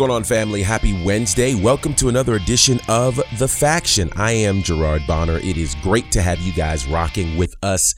Going on, family? Happy Wednesday. Welcome to another edition of The Faction. I am Gerard Bonner. It is great to have you guys rocking with us.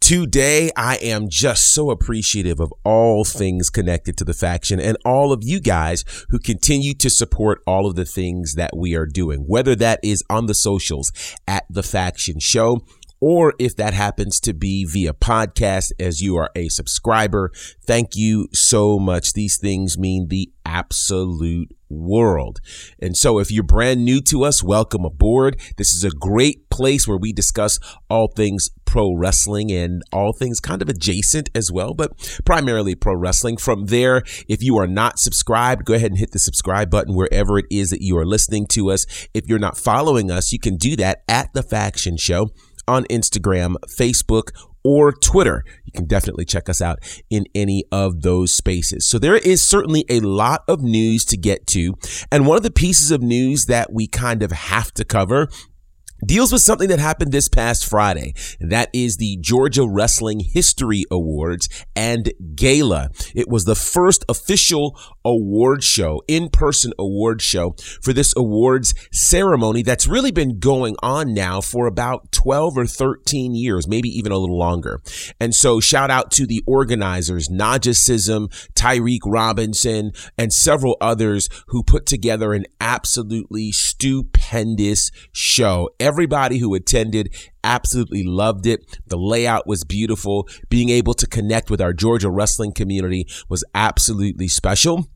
Today, I am just so appreciative of all things connected to the faction and all of you guys who continue to support all of the things that we are doing, whether that is on the socials at the faction show or if that happens to be via podcast as you are a subscriber. Thank you so much. These things mean the absolute world. And so if you're brand new to us, welcome aboard. This is a great place where we discuss all things pro wrestling and all things kind of adjacent as well, but primarily pro wrestling. From there, if you are not subscribed, go ahead and hit the subscribe button wherever it is that you are listening to us. If you're not following us, you can do that at the faction show on Instagram, Facebook, or Twitter. You can definitely check us out in any of those spaces. So there is certainly a lot of news to get to. And one of the pieces of news that we kind of have to cover deals with something that happened this past Friday. That is the Georgia Wrestling History Awards and Gala. It was the first official award show, in-person award show for this awards ceremony that's really been going on now for about 12 or 13 years, maybe even a little longer. And so shout out to the organizers, Naja Sism, Tyreek Robinson, and several others who put together an absolutely stupendous show. Everybody who attended absolutely loved it. The layout was beautiful. Being able to connect with our Georgia wrestling community was absolutely special.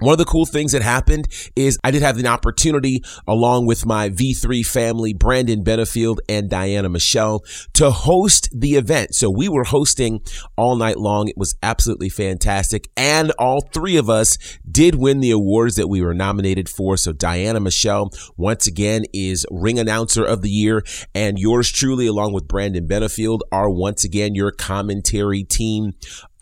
One of the cool things that happened is I did have the opportunity, along with my V3 family, Brandon Benefield and Diana Michelle, to host the event. So we were hosting all night long. It was absolutely fantastic. And all three of us did win the awards that we were nominated for. So Diana Michelle, once again, is Ring Announcer of the Year. And yours truly, along with Brandon Benefield, are once again your commentary team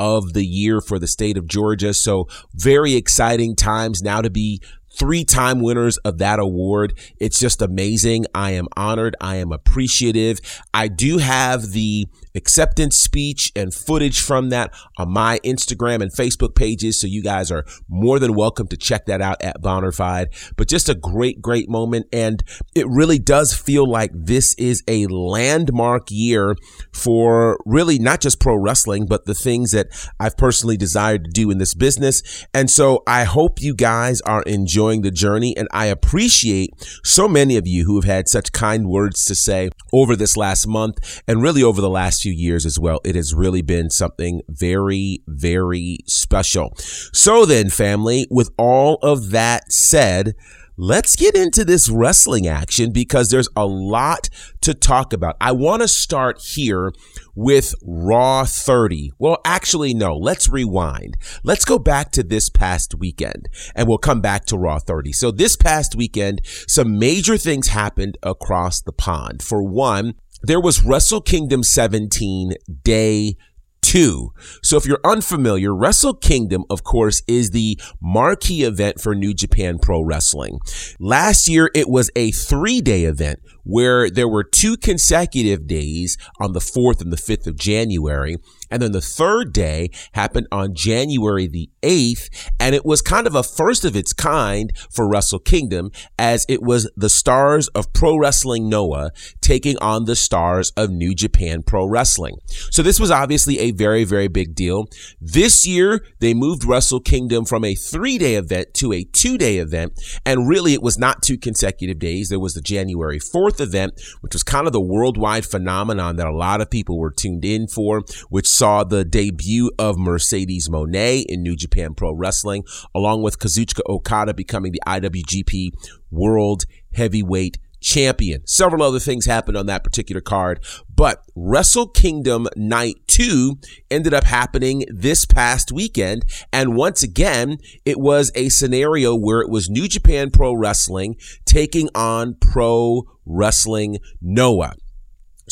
of the year for the state of Georgia. So very exciting times now to be three time winners of that award. It's just amazing. I am honored. I am appreciative. I do have the acceptance speech and footage from that on my Instagram and Facebook pages. So you guys are more than welcome to check that out at Bonnerfied. But just a great, great moment. And it really does feel like this is a landmark year for really not just pro wrestling, but the things that I've personally desired to do in this business. And so I hope you guys are enjoying the journey. And I appreciate so many of you who have had such kind words to say over this last month and really over the last few years as well. It has really been something very, very special. So then, family, with all of that said, let's get into this wrestling action because there's a lot to talk about. I want to start here with Raw 30. Well, actually, no, let's rewind. Let's go back to this past weekend and we'll come back to Raw 30. So this past weekend, some major things happened across the pond. For one, there was Wrestle Kingdom 17 day two. So if you're unfamiliar, Wrestle Kingdom, of course, is the marquee event for New Japan Pro Wrestling. Last year, it was a three day event where there were two consecutive days on the 4th and the 5th of January. And then the third day happened on January the 8th. And it was kind of a first of its kind for Wrestle Kingdom as it was the stars of Pro Wrestling Noah taking on the stars of New Japan Pro Wrestling. So this was obviously a very, very big deal. This year, they moved Wrestle Kingdom from a three day event to a two day event. And really, it was not two consecutive days. There was the January 4th event, which was kind of the worldwide phenomenon that a lot of people were tuned in for, which saw the debut of Mercedes Moné in New Japan Pro Wrestling, along with Kazuchika Okada becoming the IWGP World Heavyweight champion. Several other things happened on that particular card, but Wrestle Kingdom Night 2 ended up happening this past weekend. And once again, it was a scenario where it was New Japan Pro Wrestling taking on Pro Wrestling Noah.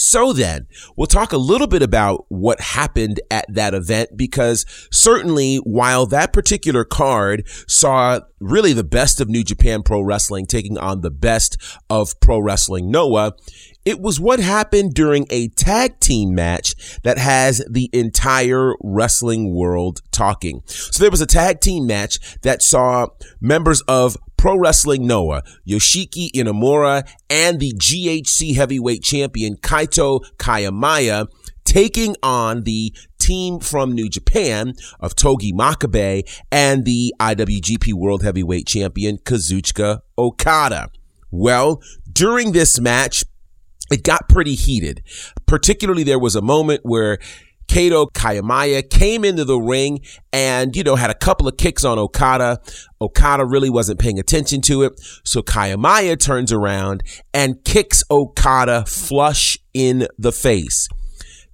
So then, we'll talk a little bit about what happened at that event because certainly while that particular card saw really the best of New Japan Pro Wrestling taking on the best of Pro Wrestling Noah, It was what happened during a tag team match that has the entire wrestling world talking. So there was a tag team match that saw members of Pro Wrestling Noah, Yoshiki Inamura, and the GHC heavyweight champion Kaito Kiyomiya taking on the team from New Japan of Togi Makabe and the IWGP World Heavyweight Champion Kazuchika Okada. Well, during this match, it got pretty heated. Particularly, there was a moment where Kaito Kiyomiya came into the ring and, you know, had a couple of kicks on Okada. Okada really wasn't paying attention to it. So Kiyomiya turns around and kicks Okada flush in the face.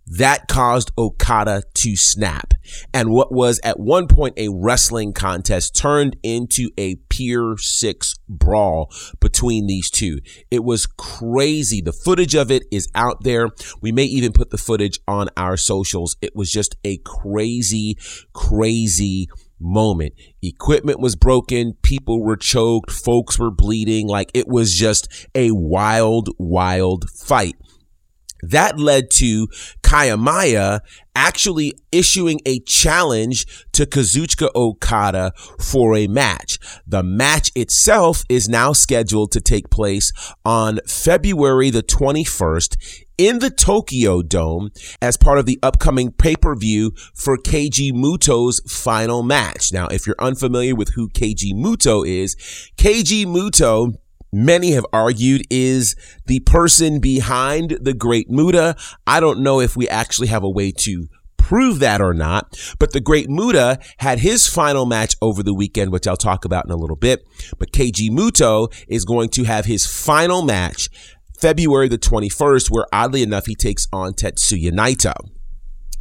That caused Okada to snap. And what was at one point a wrestling contest turned into a Pier 6 brawl between these two. It was crazy. The footage of it is out there. We may even put the footage on our socials. It was just a crazy, crazy moment. Equipment was broken, people were choked, folks were bleeding. Like it was just a wild, wild fight. That led to Kiyomiya actually issuing a challenge to Kazuchika Okada for a match. The match itself is now scheduled to take place on February the 21st in the Tokyo Dome as part of the upcoming pay-per-view for Keiji Muto's final match. Now, if you're unfamiliar with who Keiji Muto is, Keiji Muto many have argued is the person behind the great Muta. I don't know if we actually have a way to prove that or not, but the great Muta had his final match over the weekend, which I'll talk about in a little bit. But Keiji Muto is going to have his final match February the 21st, where oddly enough, he takes on Tetsuya Naito.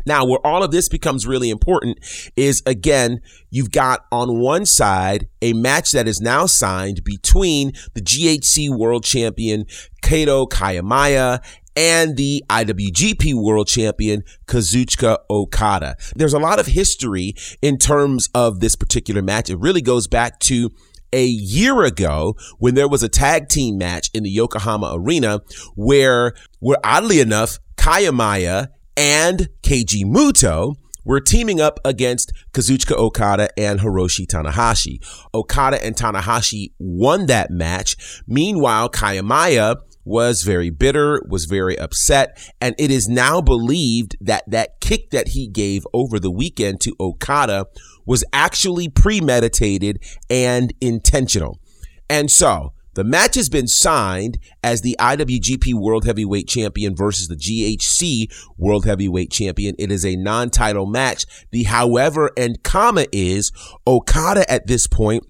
Now, where all of this becomes really important is again, you've got on one side a match that is now signed between the GHC world champion Kaito Kiyomiya and the IWGP World Champion Kazuchika Okada. There's a lot of history in terms of this particular match. It really goes back to a year ago when there was a tag team match in the Yokohama Arena where, where oddly enough, Kiyomiya and Keiji Muto were teaming up against Kazuchika Okada and Hiroshi Tanahashi. Okada and Tanahashi won that match. Meanwhile, Kiyomiya was very bitter, was very upset, and it is now believed that that kick that he gave over the weekend to Okada was actually premeditated and intentional. And so, the match has been signed as the IWGP World Heavyweight Champion versus the GHC World Heavyweight Champion. It is a non-title match. The however and comma is Okada at this point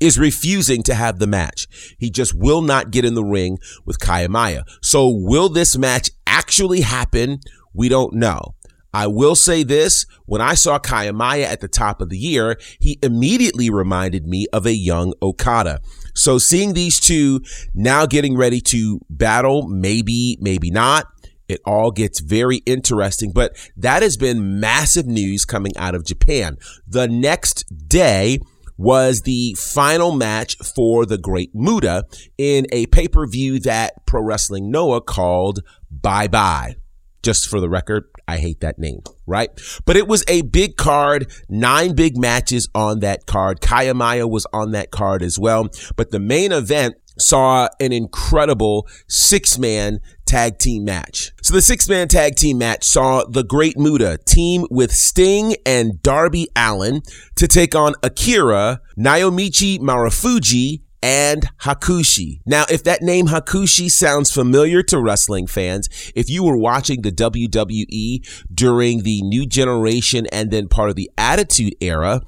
is refusing to have the match. He just will not get in the ring with Kiyomiya. So will this match actually happen? We don't know. I will say this. When I saw Kiyomiya at the top of the year, he immediately reminded me of a young Okada. So seeing these two now getting ready to battle, maybe, maybe not. It all gets very interesting, but that has been massive news coming out of Japan. The next day, was the final match for the Great Muta in a pay-per-view that Pro Wrestling Noah called Bye Bye. Just for the record, I hate that name, right? But it was a big card, nine big matches on that card. Kiyomiya was on that card as well. But the main event saw an incredible six man tag team match. So the six man tag team match saw the Great Muta team with Sting and Darby Allin to take on Akira, Naomichi Marufuji, and Hakushi. Now, if that name Hakushi sounds familiar to wrestling fans, if you were watching the WWE during the New Generation and then part of the Attitude Era,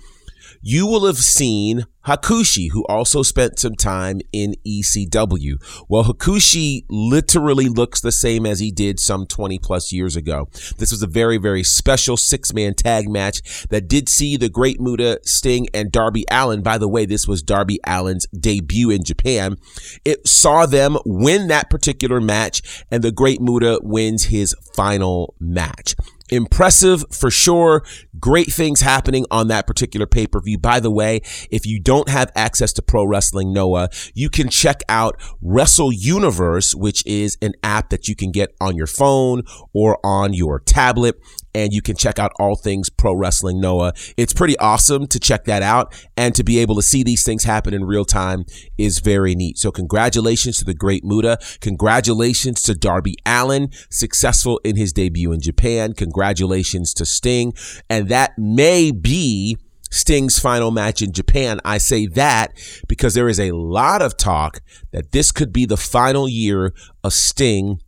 you will have seen Hakushi, who also spent some time in ECW. Well, Hakushi literally looks the same as he did some 20 plus years ago. This was a very, very special six man tag match that did see the Great Muta, Sting, and Darby Allin. By the way, this was Darby Allin's debut in Japan. It saw them win that particular match, and the Great Muta wins his final match. Impressive for sure. Great things happening on that particular pay per view. By the way, if you don't have access to Pro Wrestling Noah, you can check out Wrestle Universe, which is an app that you can get on your phone or on your tablet and you can check out all things pro wrestling Noah. It's pretty awesome to check that out and to be able to see these things happen in real time is very neat. So congratulations to the great Muta. Congratulations to Darby Allin, successful in his debut in Japan. Congratulations to Sting. And that may be Sting's final match in Japan. I say that because there is a lot of talk that this could be the final year of Sting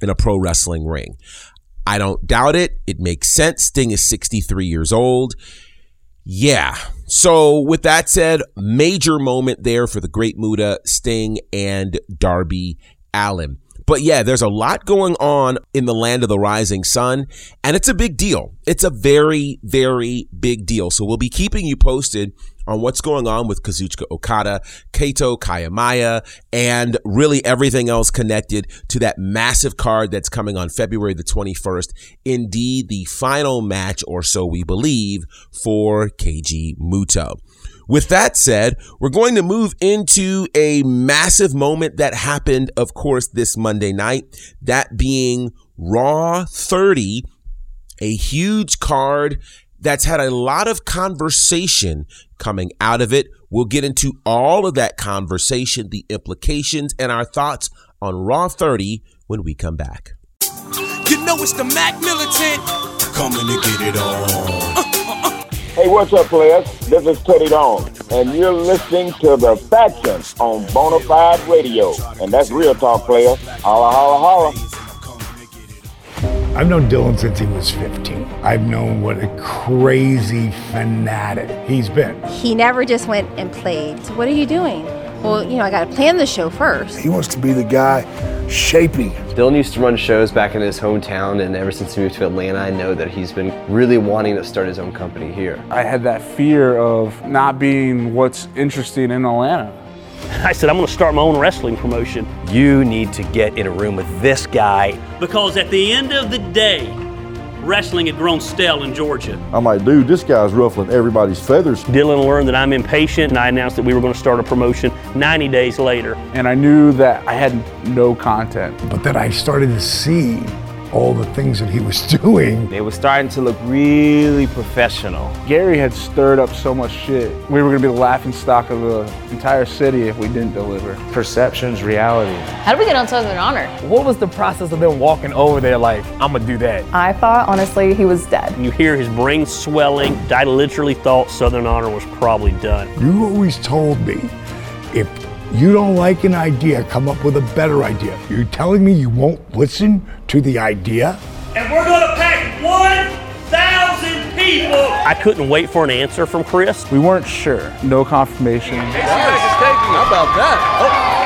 in a pro wrestling ring. I don't doubt it. It makes sense. Sting is 63 years old. Yeah. So with that said, major moment there for the great Muta, Sting, and Darby Allin. But yeah, there's a lot going on in the land of the rising sun, and it's a big deal. It's a very, very big deal. So we'll be keeping you posted on what's going on with Kazuchika Okada, Kaito Kiyomiya, and really everything else connected to that massive card that's coming on February the 21st. Indeed, the final match, or so we believe, for Keiji Muto. With that said, we're going to move into a massive moment that happened, of course, this Monday night, that being Raw 30, a huge card that's had a lot of conversation coming out of it. We'll get into all of that conversation, the implications, and our thoughts on Raw 30 when we come back. You know it's the Mac Militant coming to get it on. Hey, what's up, players? This is Teddy Dawn, and you're listening to The Faction on Bonafide Radio. And that's real talk, players. Holla, holla, holla. I've known Dylan since he was 15. I've known what a crazy fanatic he's been. He never just went and played. So, what are you doing? Well, you know, I got to plan the show first. He wants to be the guy shaping. Dylan used to run shows back in his hometown, and ever since he moved to Atlanta, I know that he's been really wanting to start his own company here. I had that fear of not being what's interesting in Atlanta. I said, I'm going to start my own wrestling promotion. You need to get in a room with this guy. Because at the end of the day, wrestling had grown stale in Georgia. I'm like, dude, this guy's ruffling everybody's feathers. Dylan learned that I'm impatient, and I announced that we were going to start a promotion 90 days later. And I knew that I had no content. But then I started to see all the things that he was doing. It was starting to look really professional. Gary had stirred up so much shit. We were going to be the laughing stock of the entire city if we didn't deliver. Perception's reality. How did we get on Southern Honor? What was the process of them walking over there like, I'm going to do that? I thought, honestly, he was dead. You hear his brain swelling. I literally thought Southern Honor was probably done. You always told me if you don't like an idea, come up with a better idea. You're telling me you won't listen to the idea? And we're going to pack 1,000 people. I couldn't wait for an answer from Chris. We weren't sure. No confirmation. Hey, How about that? Oh.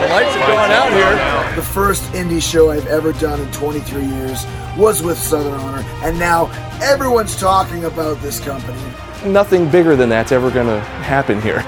The lights are going out here. The first indie show I've ever done in 23 years was with Southern Honor, and now everyone's talking about this company. Nothing bigger than that's ever going to happen here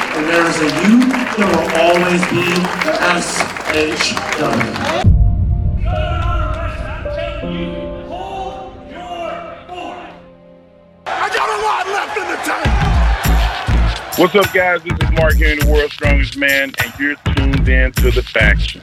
and there's a you, there will always be the SHW. What's up, guys? This is Mark here, the world's strongest man, and you're tuned in to the faction.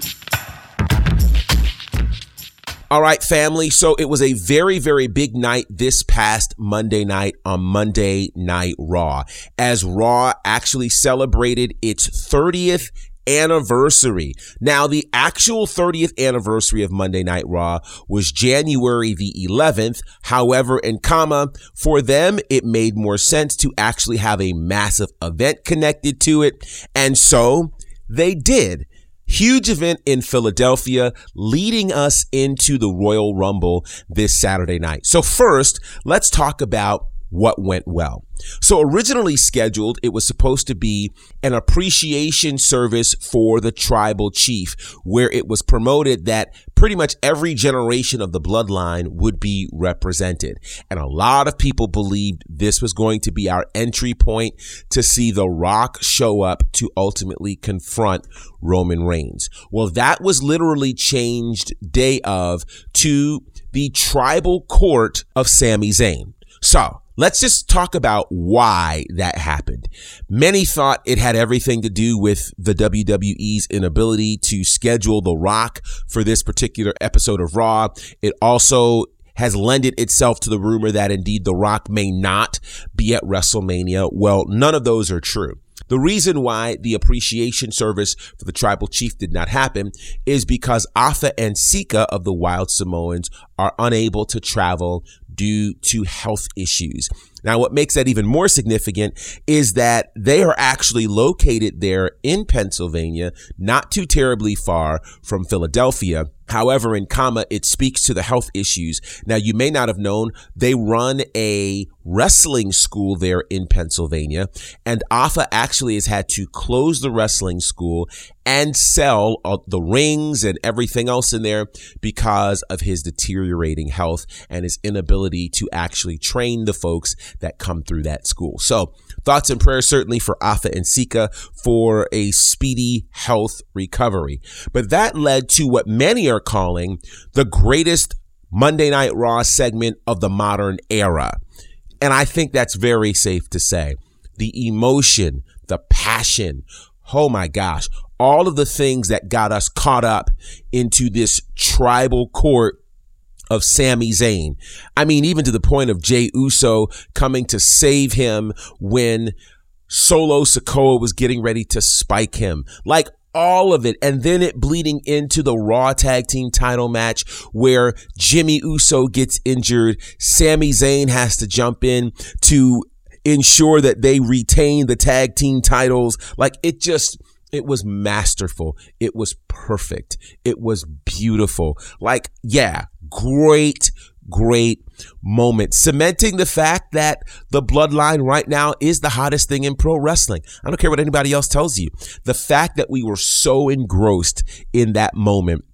All right, family. So it was a very, very big night this past Monday night on Monday Night Raw, as Raw actually celebrated its 30th anniversary. Now, the actual 30th anniversary of Monday Night Raw was January the 11th. However, in comma, for them, it made more sense to actually have a massive event connected to it. And so they did. Huge event in Philadelphia leading us into the Royal Rumble this Saturday night. So first, let's talk about what went well. So originally scheduled, it was supposed to be an appreciation service for the tribal chief, where it was promoted that pretty much every generation of the bloodline would be represented. And a lot of people believed this was going to be our entry point to see The Rock show up to ultimately confront Roman Reigns. Well, that was literally changed day of to the tribal court of Sami Zayn. So Let's just talk about why that happened. Many thought it had everything to do with the WWE's inability to schedule The Rock for this particular episode of Raw. It also has lended itself to the rumor that indeed The Rock may not be at WrestleMania. Well, none of those are true. The reason why the appreciation service for the tribal chief did not happen is because Afa and Sika of the Wild Samoans are unable to travel due to health issues. Now, what makes that even more significant is that they are actually located there in Pennsylvania, not too terribly far from Philadelphia. However, in comma, it speaks to the health issues. Now, you may not have known they run a wrestling school there in Pennsylvania, and Afa actually has had to close the wrestling school and sell the rings and everything else in there because of his deteriorating health and his inability to actually train the folks that come through that school. So, thoughts and prayers certainly for Afa and Sika for a speedy health recovery. But that led to what many are calling the greatest Monday Night Raw segment of the modern era. And I think that's very safe to say. The emotion, the passion, oh my gosh, all of the things that got us caught up into this tribal court of Sami Zayn. I mean, even to the point of Jey Uso coming to save him when Solo Sikoa was getting ready to spike him. Like all of it. And then it bleeding into the Raw Tag Team title match where Jimmy Uso gets injured. Sami Zayn has to jump in to ensure that they retain the tag team titles. Like it just, it was masterful. It was perfect. It was beautiful. Like, yeah, great, great moment. Cementing the fact that the bloodline right now is the hottest thing in pro wrestling. I don't care what anybody else tells you. The fact that we were so engrossed in that moment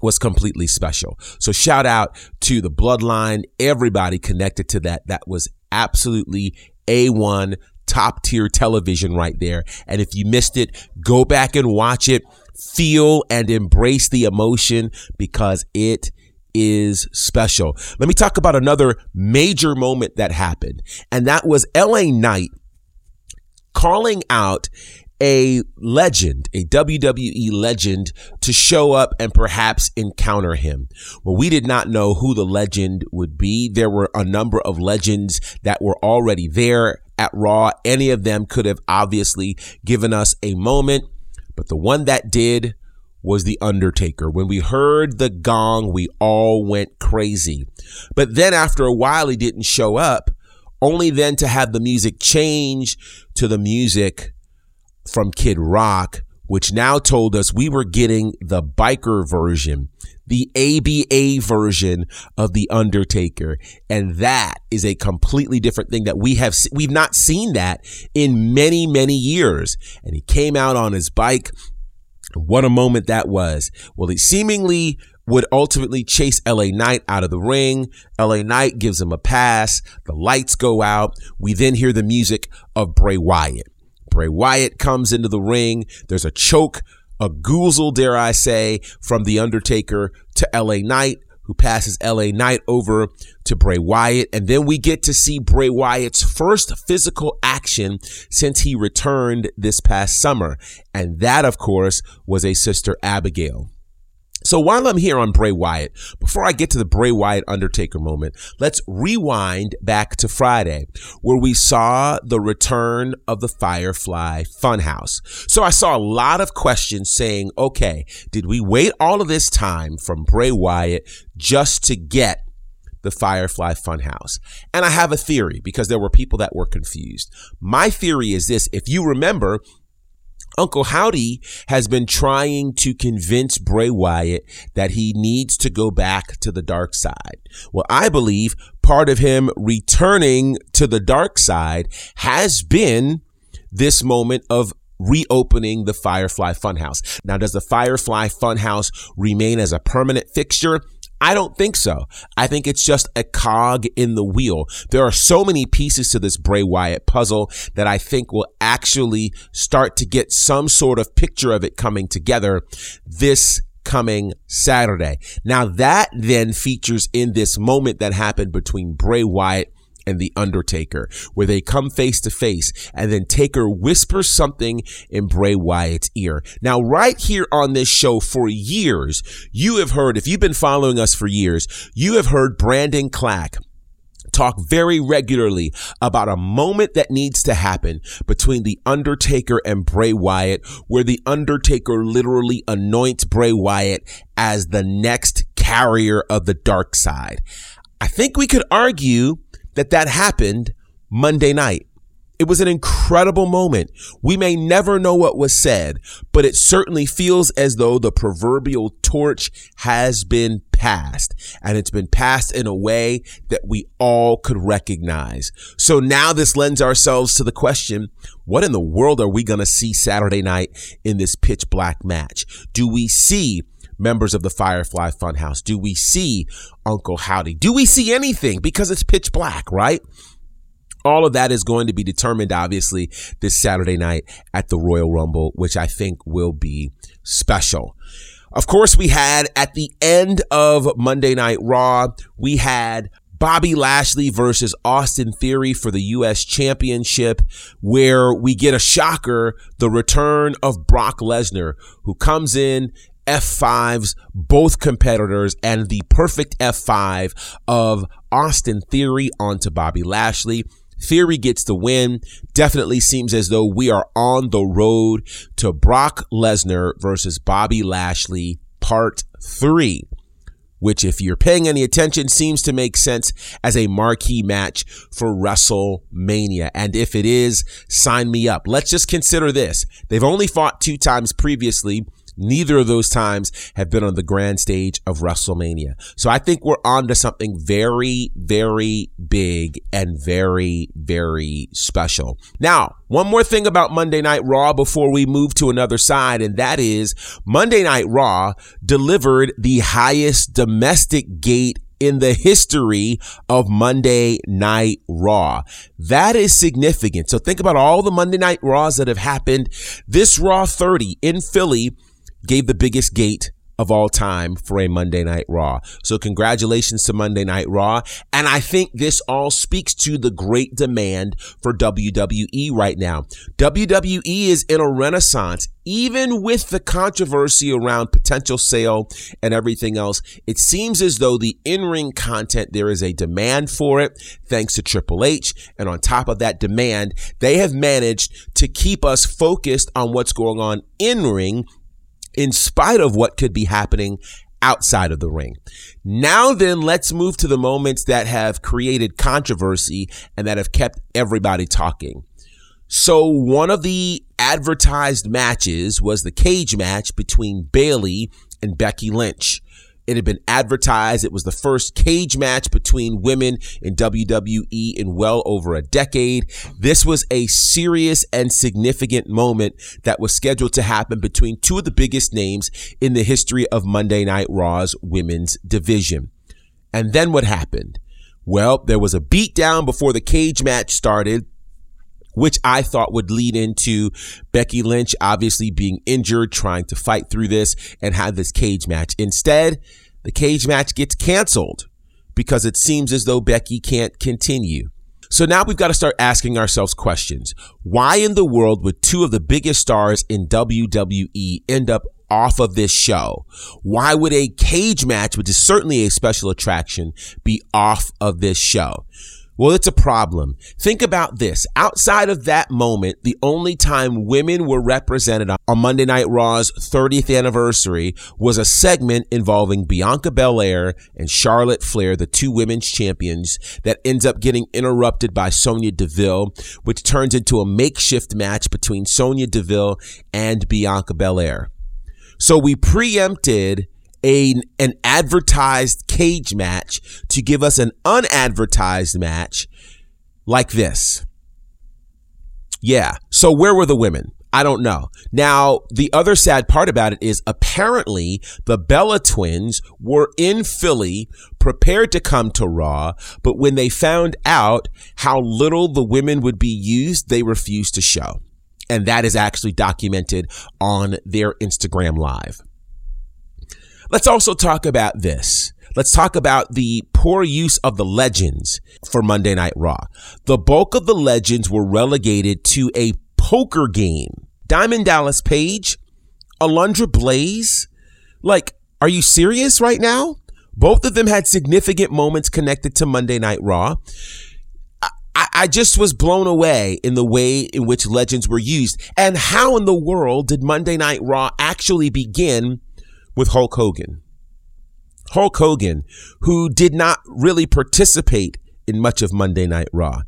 was completely special. So shout out to the bloodline, everybody connected to that. That was absolutely A1 top tier television right there. And if you missed it, go back and watch it, feel and embrace the emotion because it is special. Let me talk about another major moment that happened, and that was LA Knight calling out a legend, a WWE legend, to show up and perhaps encounter him. Well, we did not know who the legend would be. There were a number of legends that were already there at Raw. Any of them could have obviously given us a moment, but the one that did was The Undertaker. When we heard the gong, we all went crazy. But then after a while, he didn't show up, only then to have the music change to the music from Kid Rock, which now told us we were getting the biker version, the ABA version of The Undertaker. And that is a completely different thing that we have, we've not seen that in many, many years. And he came out on his bike. What a moment that was. Well, he seemingly would ultimately chase LA Knight out of the ring. LA Knight gives him a pass. The lights go out. We then hear the music of Bray Wyatt. Bray Wyatt comes into the ring. There's a choke, a goozle, dare I say, from The Undertaker to LA Knight, who passes LA Knight over to Bray Wyatt. And then we get to see Bray Wyatt's first physical action since he returned this past summer. And that, of course, was a sister Abigail. So while I'm here on Bray Wyatt, before I get to the Bray Wyatt Undertaker moment, let's rewind back to Friday where we saw the return of the Firefly Funhouse. So I saw a lot of questions saying, okay, did we wait all of this time from Bray Wyatt just to get the Firefly Funhouse. And I have a theory because there were people that were confused. My theory is this. If you remember, Uncle Howdy has been trying to convince Bray Wyatt that he needs to go back to the dark side. Well, I believe part of him returning to the dark side has been this moment of reopening the Firefly Funhouse. Now, does the Firefly Funhouse remain as a permanent fixture? I don't think so. I think it's just a cog in the wheel. There are so many pieces to this Bray Wyatt puzzle that I think will actually start to get some sort of picture of it coming together this coming Saturday. Now that then features in this moment that happened between Bray Wyatt and The Undertaker, where they come face to face and then Taker whispers something in Bray Wyatt's ear. Now, right here on this show for years, you have heard, if you've been following us for years, you have heard Brandon Clack talk very regularly about a moment that needs to happen between The Undertaker and Bray Wyatt, where The Undertaker literally anoints Bray Wyatt as the next carrier of the dark side. I think we could argue that that happened Monday night. It was an incredible moment. We may never know what was said, but it certainly feels as though the proverbial torch has been passed and it's been passed in a way that we all could recognize. So now this lends ourselves to the question, what in the world are we going to see Saturday night in this pitch black match? Do we see members of the Firefly Funhouse? Do we see Uncle Howdy? Do we see anything? Because it's pitch black, right? All of that is going to be determined, obviously, this Saturday night at the Royal Rumble, which I think will be special. Of course, we had at the end of Monday Night Raw, we had Bobby Lashley versus Austin Theory for the U.S. Championship, where we get a shocker, the return of Brock Lesnar, who comes in F5s, both competitors, and the perfect F5 of Austin Theory onto Bobby Lashley. Theory gets the win. Definitely seems as though we are on the road to Brock Lesnar versus Bobby Lashley, part three, which, if you're paying any attention, seems to make sense as a marquee match for WrestleMania. And if it is, sign me up. Let's just consider this. They've only fought two times previously. Neither of those times have been on the grand stage of WrestleMania. So I think we're on to something very, very big and very, very special. Now, one more thing about Monday Night Raw before we move to another side, and that is Monday Night Raw delivered the highest domestic gate in the history of Monday Night Raw. That is significant. So think about all the Monday Night Raws that have happened. This Raw 30 in Philly gave the biggest gate of all time for a Monday Night Raw. So congratulations to Monday Night Raw. And I think this all speaks to the great demand for WWE right now. WWE is in a renaissance. Even with the controversy around potential sale and everything else, it seems as though the in-ring content, there is a demand for it thanks to Triple H. And on top of that demand, they have managed to keep us focused on what's going on in ring in spite of what could be happening outside of the ring. Now then, let's move to the moments that have created controversy and that have kept everybody talking. So one of the advertised matches was the cage match between Bayley and Becky Lynch. It had been advertised. It was the first cage match between women in WWE in well over a decade. This was a serious and significant moment that was scheduled to happen between two of the biggest names in the history of Monday Night Raw's women's division. And then what happened? Well, there was a beatdown before the cage match started which I thought would lead into Becky Lynch obviously being injured, trying to fight through this and have this cage match. Instead, the cage match gets canceled because it seems as though Becky can't continue. So now we've got to start asking ourselves questions. Why in the world would two of the biggest stars in WWE end up off of this show? Why would a cage match, which is certainly a special attraction, be off of this show? Well, it's a problem. Think about this. Outside of that moment, the only time women were represented on Monday Night Raw's 30th anniversary was a segment involving Bianca Belair and Charlotte Flair, the two women's champions, that ends up getting interrupted by Sonya Deville, which turns into a makeshift match between Sonya Deville and Bianca Belair. So we preempted a, an advertised cage match to give us an unadvertised match like this. Yeah. So where were the women? I don't know. Now, the other sad part about it is apparently the Bella twins were in Philly prepared to come to Raw, but when they found out how little the women would be used, they refused to show. And that is actually documented on their Instagram live. Let's also talk about this. Let's talk about the poor use of the legends for Monday Night Raw. The bulk of the legends were relegated to a poker game. Diamond Dallas Page, Alundra Blaze. Like, are you serious right now? Both of them had significant moments connected to Monday Night Raw. I, I, just was blown away in the way in which legends were used. And how in the world did Monday Night Raw actually begin with Hulk Hogan. Hulk Hogan, who did not really participate in much of Monday Night Raw.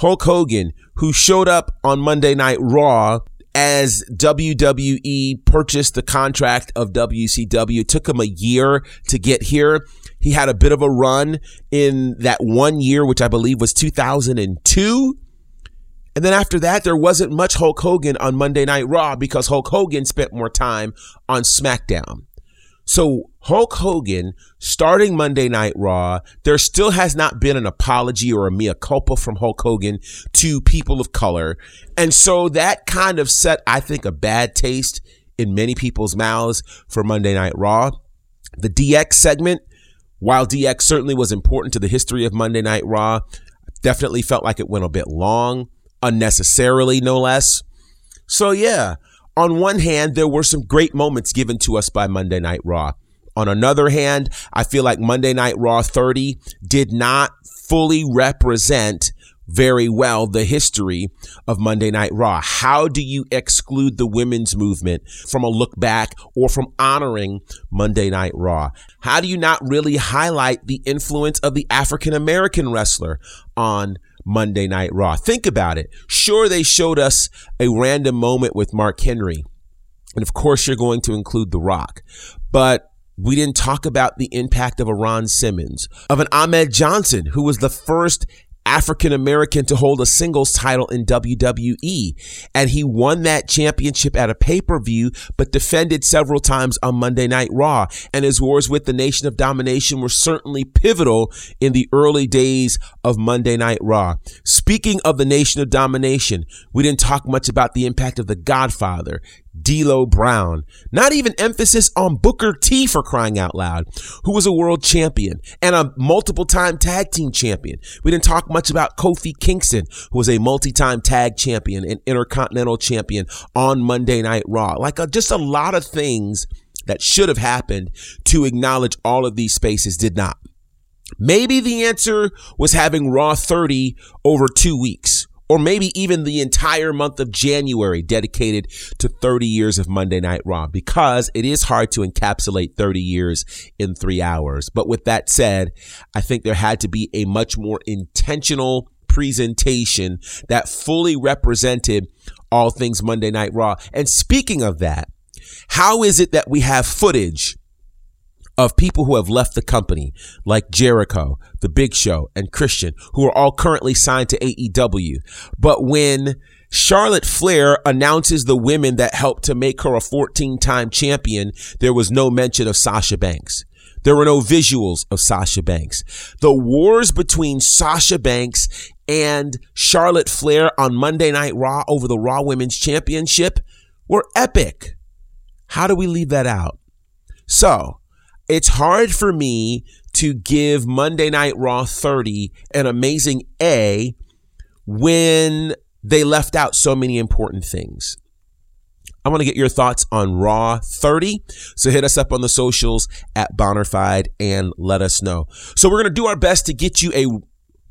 Hulk Hogan, who showed up on Monday Night Raw as WWE purchased the contract of WCW. It took him a year to get here. He had a bit of a run in that one year, which I believe was 2002. And then after that, there wasn't much Hulk Hogan on Monday Night Raw because Hulk Hogan spent more time on SmackDown. So Hulk Hogan starting Monday Night Raw, there still has not been an apology or a mea culpa from Hulk Hogan to people of color. And so that kind of set, I think, a bad taste in many people's mouths for Monday Night Raw. The DX segment, while DX certainly was important to the history of Monday Night Raw, definitely felt like it went a bit long, unnecessarily, no less. So yeah, on one hand, there were some great moments given to us by Monday Night Raw. On another hand, I feel like Monday Night Raw 30 did not fully represent very well the history of Monday Night Raw. How do you exclude the women's movement from a look back or from honoring Monday Night Raw? How do you not really highlight the influence of the African American wrestler on Monday Night Raw. Think about it. Sure, they showed us a random moment with Mark Henry. And of course, you're going to include The Rock. But we didn't talk about the impact of a Ron Simmons, of an Ahmed Johnson, who was the first African American to hold a singles title in WWE. And he won that championship at a pay per view, but defended several times on Monday Night Raw. And his wars with the Nation of Domination were certainly pivotal in the early days of Monday Night Raw. Speaking of the Nation of Domination, we didn't talk much about the impact of The Godfather, D'Lo Brown. Not even emphasis on Booker T for crying out loud, who was a world champion and a multiple time tag team champion. We didn't talk much about Kofi Kingston, who was a multi-time tag champion and intercontinental champion on Monday Night Raw. Like uh, just a lot of things that should have happened to acknowledge all of these spaces did not. Maybe the answer was having Raw 30 over two weeks or maybe even the entire month of January dedicated to 30 years of Monday Night Raw because it is hard to encapsulate 30 years in three hours. But with that said, I think there had to be a much more intentional presentation that fully represented all things Monday Night Raw. And speaking of that, how is it that we have footage of people who have left the company, like Jericho, The Big Show, and Christian, who are all currently signed to AEW. But when Charlotte Flair announces the women that helped to make her a 14 time champion, there was no mention of Sasha Banks. There were no visuals of Sasha Banks. The wars between Sasha Banks and Charlotte Flair on Monday Night Raw over the Raw Women's Championship were epic. How do we leave that out? So, it's hard for me to give Monday Night Raw 30 an amazing A when they left out so many important things. I want to get your thoughts on Raw 30. So hit us up on the socials at Bonnerfied and let us know. So we're going to do our best to get you a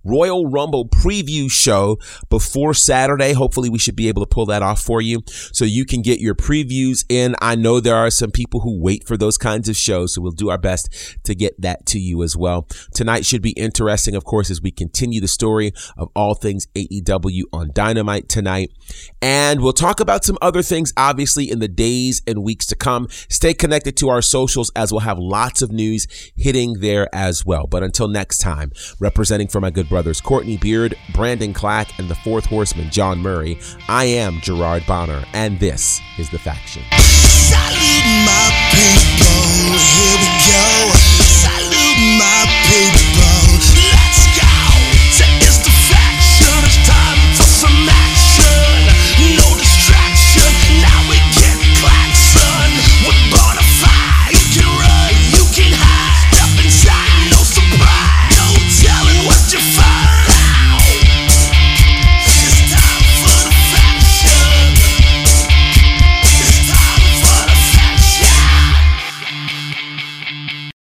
Royal Rumble preview show before Saturday. Hopefully, we should be able to pull that off for you so you can get your previews in. I know there are some people who wait for those kinds of shows, so we'll do our best to get that to you as well. Tonight should be interesting, of course, as we continue the story of all things AEW on Dynamite tonight. And we'll talk about some other things, obviously, in the days and weeks to come. Stay connected to our socials as we'll have lots of news hitting there as well. But until next time, representing for my good brothers Courtney Beard, Brandon Clack, and the fourth horseman John Murray. I am Gerard Bonner, and this is The Faction. Salute my people, here we go. Salute my people.